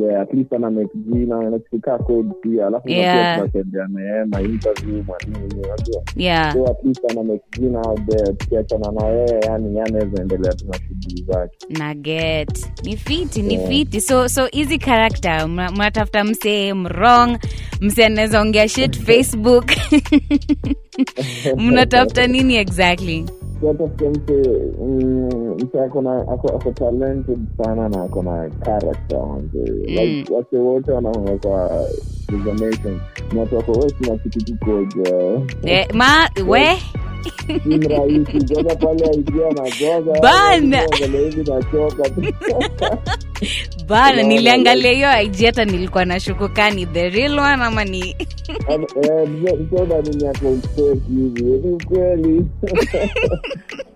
yeah at least ana make jina nachikaa code pia alafu Yeah. tunatembea naye ma interview mwanini unajua. Yeah. So at least ana make jina out there tukiachana na yeye yani anaweza endelea tu na shughuli zake. Na get. Ni fiti ni Yeah. fiti so so hizi character. Mnatafuta msee mrong msee anaweza ongea shit [LAUGHS] facebook. [LAUGHS] [LAUGHS] Mnatafuta nini exactly Scott Adkins mse ako talented sana na akona na character wase wote wanaowekwa is American. Mwatoko wetu na kitu kikoja. Eh, ma we? [LAUGHS] Bana [LAUGHS] niliangalia hiyo aiji hata nilikuwa na shukukani the real one ama ni ukweli. [LAUGHS]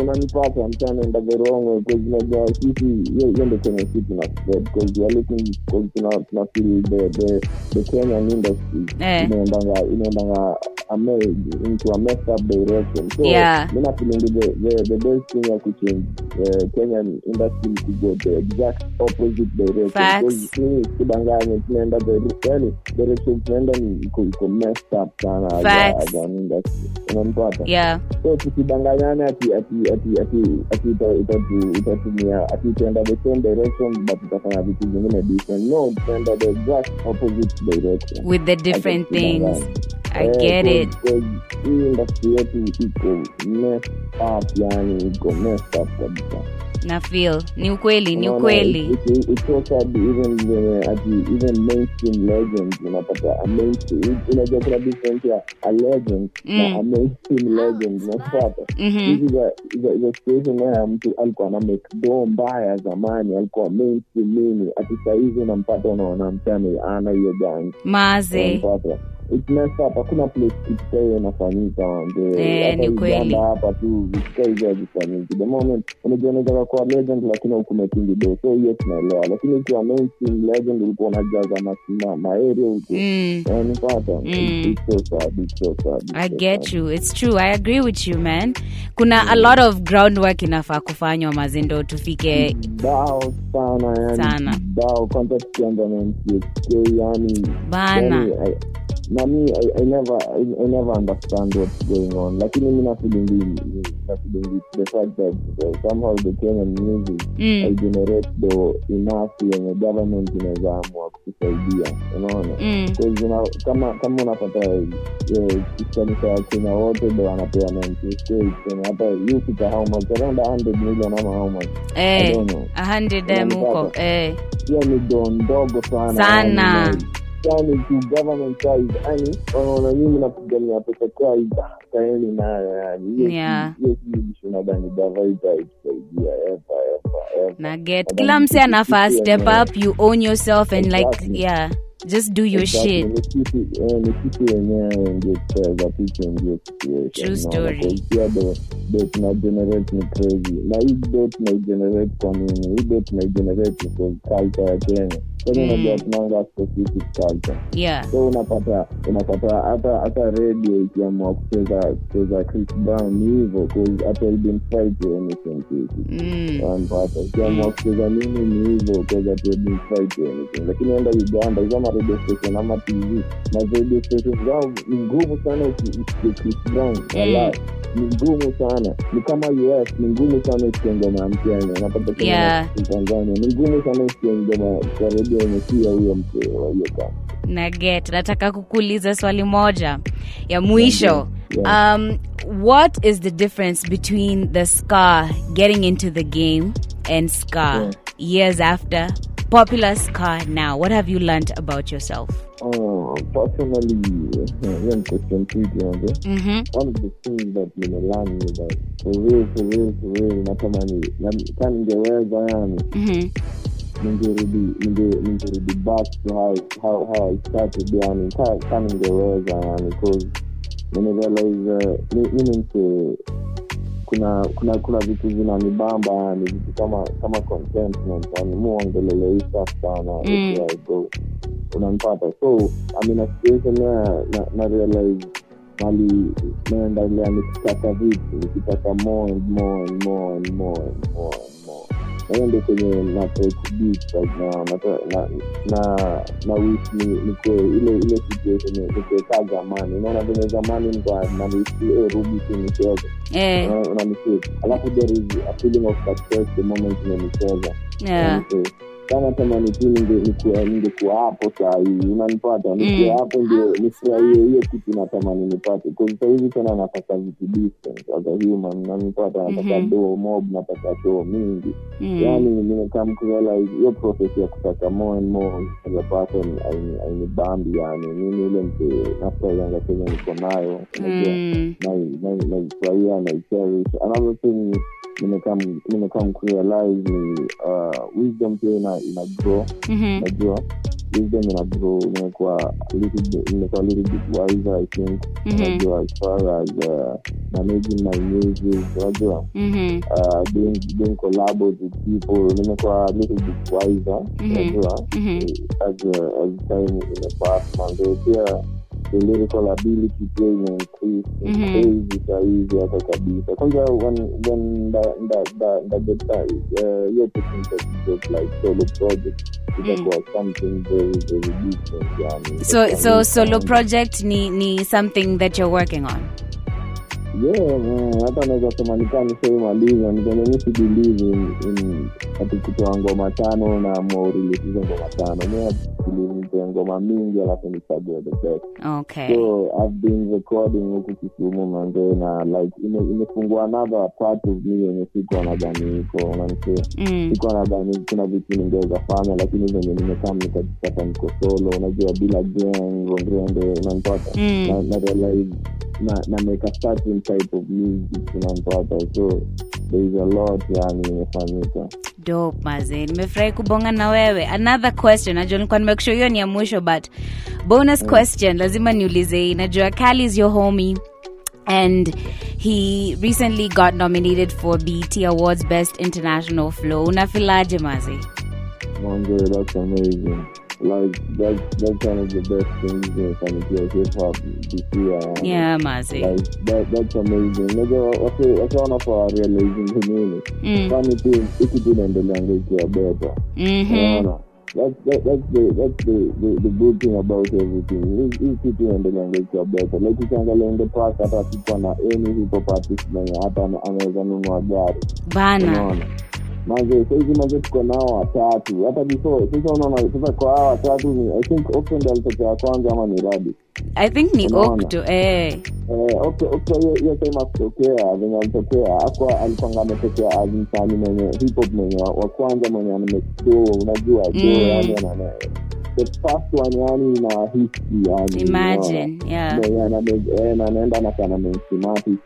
unanipata mchana wrong unajua sisi hiyo kwenye si tuna spread because we are looking because tuna tuna feel the Kenyan industry. Eh. inaendanga inaendanga into a messed up direction. So Yeah. mimi feeling the the the best thing ya kuchange uh, Kenyan industry to go the exact opposite direction. Sidanganye tunaenda yani direction tunaenda ni iko iko messed up sana as a- Facts. as an industry unanipata yeah. So tusidanganyane ati ati ati ati ati ita- itatu- itatumia ati itaenda the same direction but itafanya vitu zingine different no tutaenda the exact opposite direction. With the different things. I get it. hii industry yetu iko messed up yani iko messed up kabisa na feel. Ni ukweli ni ukweli it- it- it's so sad even venye ati even mainstream legends unapata a mainstream unajua kuna difference ya a legend na Mm. a mainstream legend unapata Mhm. hizi za za situation mtu alikuwa na mekdo mbaya zamani alikuwa mainstream nini ati sahizi unampata unaona mchana ana hiyo gangi maze It's messed up. hakuna place inafanyika Eh, hapa tu hazifanyiki the moment legend lakini ukumekingi do so hiyo tunaelewa lakini ukiwa mainstream legend ulikuwa unajaza maeria huko mm. unanipata Mm. I get you. It's true. I agree with you, man. Kuna a lot of groundwork inafaa kufanywa mazindo tufike bao sana yani Sana. kibao kwanza tukianza na mcsk yani bana. yani, I- na mi I, I never I, I never understand what's going on lakini mi nafilingi nafilingi the fact that uh, somehow the kenyan music I Mm. generate the enough yenye government inaweza amua kutusaidia unaona Mm. Kama kama unapata eh, ya kenya wote ndo wanapewa 98 Kenya, hata yufika how much around 100 million ama how much Eh, a hundred them huko. Eh. hiyo ni do ndogo sana Sana. Yani, yani tu government yani wanaona nyinyi napigania pesa kai kaeni nayo yani hiyo si- Yeah. hiyo si issue nadhani gava itaitusaidia ever ever ever. Na get kila mse anafaa step up, you own yourself and like yeah, just do your Exactly. shit. Eh, ni sisi wenyewe ndio tutaweza tuchange situation, True story. Kwa pia do do tuna generate ni crazy na hii do tunaigenerate kwa nini hii do tunaigenerate ni kwa culture kenya Mm. tunanga specific culture Yeah. so unapata unapata hata hata radio ikiamua kucheza kucheza chris brown ni hivyo 'cause hata identify to anything kitu wanapata ukiamua kucheza nini ni hivyo cause hatu identify to anything lakini enda uganda hizo ma radio station ama tv na radio station zao ni ngumu sana chris brown wala ni ngumu sana. Ni kama us ni ngumu sana ngoma ya mkenya napata Yeah. tanzania ni ngumu sana usikie ngoma kwa radio yenye huyo mtu wa hiyo kama na get nataka kukuuliza swali moja ya mwisho. Yeah. um, what is the difference between the scar getting into the game and scar Yeah. Years after popular ska now. What have you learned about yourself? Oh, personally, hiyo ni question mm-hmm. One of the things that nimelearn ni that for real, for real, for real, natamani na- ka ningeweza yani ningerudi ningerudi back to how, how, how I started yani ka, ningeweza yani cause nimerealize uh, mi ni mse kuna kuna kuna vitu zinanibamba ni vitu kama kama contentment yani muongelele stuff sana Mm. yeah, unanipata so amina situation na, na, na realize mali naendelea nikitaka vitu nikitaka more and more and more and more and more ndo kwenye napokubit na ile ile situation nikuwekaga unaona venye zamani nikuwa eh, eh. unanisi alafu there is a feeling of success the moment umenicheza yeah. Kama tamani tu ninge- ningekuwa hapo saa hii unanipata nikiwa Mm. hapo ndio nifurahie hiyo kitu natamani nipate sahizi tena nataka vitu different as a human nanipata nataka Mhm. doo mob nataka show mingi Mm. yani nimekam kurealize hiyo process ya kutaka more and more as a person ainibambi yani mimi ile mtu nafurahianga kenya niko nayo Mm. nai- nai- naifurahia naicherish another thing nimekam nimekam kurealize ni uh, wisdom pia ina, ina grow Mhm. najua wisdom ina grow nimekuwa nimekuwa little bit wiser i think Mhm. unajua as far as uh, managing my music unajua Mhm. uh, doing doing collabos with people nimekuwa little bit wiser Mhm. unajua Mhm. as uh, as time imepass the pia the lyrical ability pia imeincrease crazy sahizi hata kabisa. Kwanza ndageta uh, hiyo technical like solo project itakuwa something very very different yani so so solo project ni ni something that you're working on hata naweza sema nikaa nishaimaliza nikene mi sibelieve ati kutoa ngoma tano na maurelisizo ngoma tano. Mi ngoma mingi alafu nichague the best. Okay. So i've been recording huku kisumu manze na like imefungua another part of me yenye sikuwa nadhani iko unanisia mm. sikuwa nadhani kuna vitu ningeweza fanya lakini venye nimekaa nikajipata niko solo unajua bila gang rondrende unanipata Mm. na, na realize na, na make a type of music unampata so there is a lot yani imefanyika dope maze nimefurahi kubonga na wewe. Another question. Najua nilikuwa nimekushow hiyo ni ya mwisho but bonus mm. question. Lazima niulize. Najua Kali is your homie and he recently got nominated for BET Awards Best International Flow. Unafilaje Manze, that's amazing like that, that's one of the best things imefanikia hip hop this year yani. yeah maze like that, that's amazing. Unajua wase wase wanafaa realizing ni nini mm. kwani tu hiki tu inaendeleanga ikiwa beta mm-hmm. unaona that's that, that's the that's the, the the good thing about everything. Hii- kitu inaendeleanga ikiwa beta like ukiangalia in the past hata sikuwa na any hip hop artist mwenye hata ana- anaweza nunua gari bana. Unaona maze saizi manze tuko nao watatu hata before sasa unaona sasa kwa hawa watatu i think Oakland alitokea kwanza ama ni radi i think ni okto eh. Eh, Okto- Okto hiyo time akutokea venye alitokea akwa alipanga ametokea as mwenye hip hop mwenye wa wa kwanza mwenye amemekdo unajua do Mm. yani the first one yani inawahisi yani imagine yeah. Anaenda nakana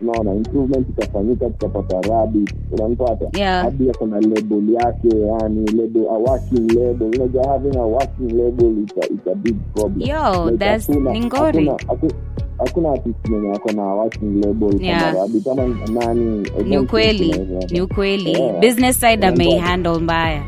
unaona improvement ikafanyika tukapata rabi unanipata? Yeah. hadi ako na label yake yani label a working label. Unajua having a working label is a, big problem. Yo, Like, that's hakuna- ngori. hakuna- haku- hakuna artist mwenye ako na working label Yeah. kama rabi kama nani ni ukweli ni ukweli. Yeah. business side ameihandle mbaya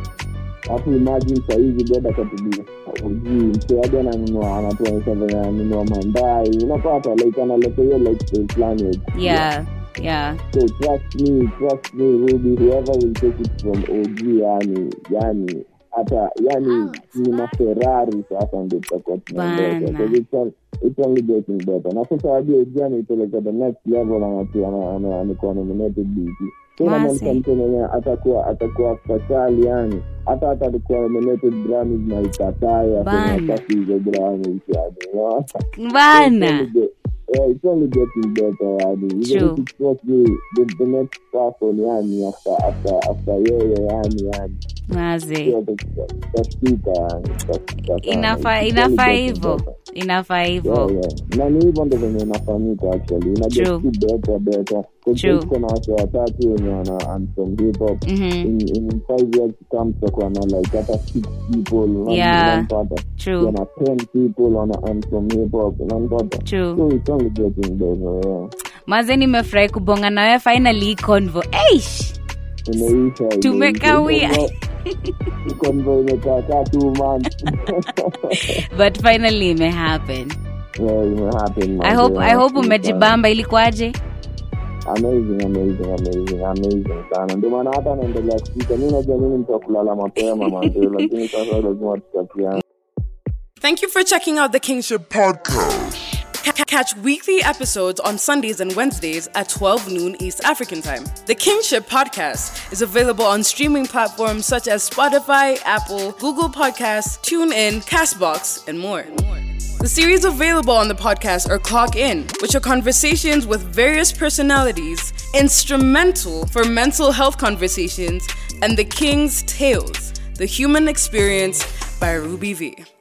hapo imagine sahizi boda katubia ujui mseadi ananunua anatuonyesha venye ananunua mandai. Unapata like analeta hiyo lifestyle fulani. Ya yeah yeah. So trust me trust me Ruby whoever will take it from OG yani yani hata yani ni maferari sasa ndio tutakuwa tunaendesha it's only getting better. Na sasa hadi OG anaipeleka the next level anatu- amekuwa nominated BET so Masi. inamaanisha mtu mwenye atakuwa atakuwa fatali yani. Hata hata alikuwa nominated Grammys na ikatae Bana. hizo Grammys yani bana. Yeah, it's only getting better yani. Even if it's not me, the, the next person yani after after after yeye yani yani. Maze yani. Inafaa inafaa hivyo. Inafaa hivyo. Na ni hivyo ndo venye inafanyika actually. Ina get better. Tuko na watu watatu wenye wana and hip hop in, in five years to come tutakuwa na like hata six people Yeah. unampata true. Na ten people wana and hip hop unampata true. So it's only getting better yeah. Maze nimefurahi kubonga nawe finally hii convo. Eish! Tumekawia. convo imekaa two months. [LAUGHS] But finally imehappen. Yeah, imehappen i hope, I hope umejibamba ilikuwaje amazing amazing amazing amazing sana ndio maana hata anaendelea kupika mi najua mimi mtu wa kulala mapema manze lakini sasa lazima tutakiana Thank you for checking out the Kingship Podcast. Catch weekly episodes on Sundays and Wednesdays at 12 noon East African time. The Kingship Podcast is available on streaming platforms such as Spotify, Apple, Google Podcasts, TuneIn, Castbox, and more. The series available on the podcast are Clock In, which are conversations with various personalities instrumental for mental health conversations, and The King's Tales, The Human Experience by Ruby V.